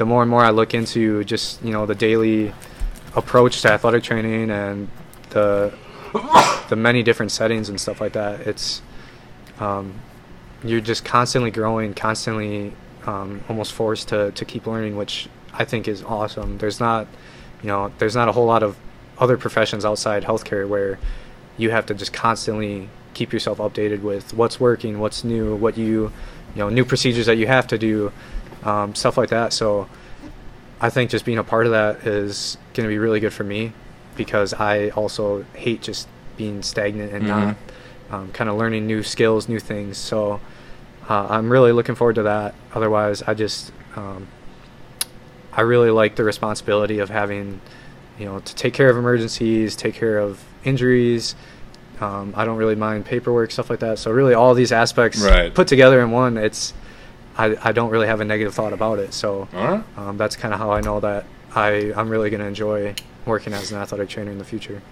the more and more I look into just you know the daily approach to athletic training and the the many different settings and stuff like that, it's um, you're just constantly growing, constantly um, almost forced to, to keep learning, which I think is awesome. There's not, you know, there's not a whole lot of other professions outside healthcare where you have to just constantly keep yourself updated with what's working, what's new, what you, you know, new procedures that you have to do, um, stuff like that. So I think just being a part of that is going to be really good for me because I also hate just being stagnant and Mhm. not um, kind of learning new skills, new things. So uh, I'm really looking forward to that. Otherwise, I just um, I really like the responsibility of having, you know, to take care of emergencies, take care of injuries. Um, I don't really mind paperwork, stuff like that. So really, all these aspects Right. put together in one, it's I, I don't really have a negative thought about it. So right. um, that's kind of how I know that I I'm really going to enjoy working as an athletic trainer in the future.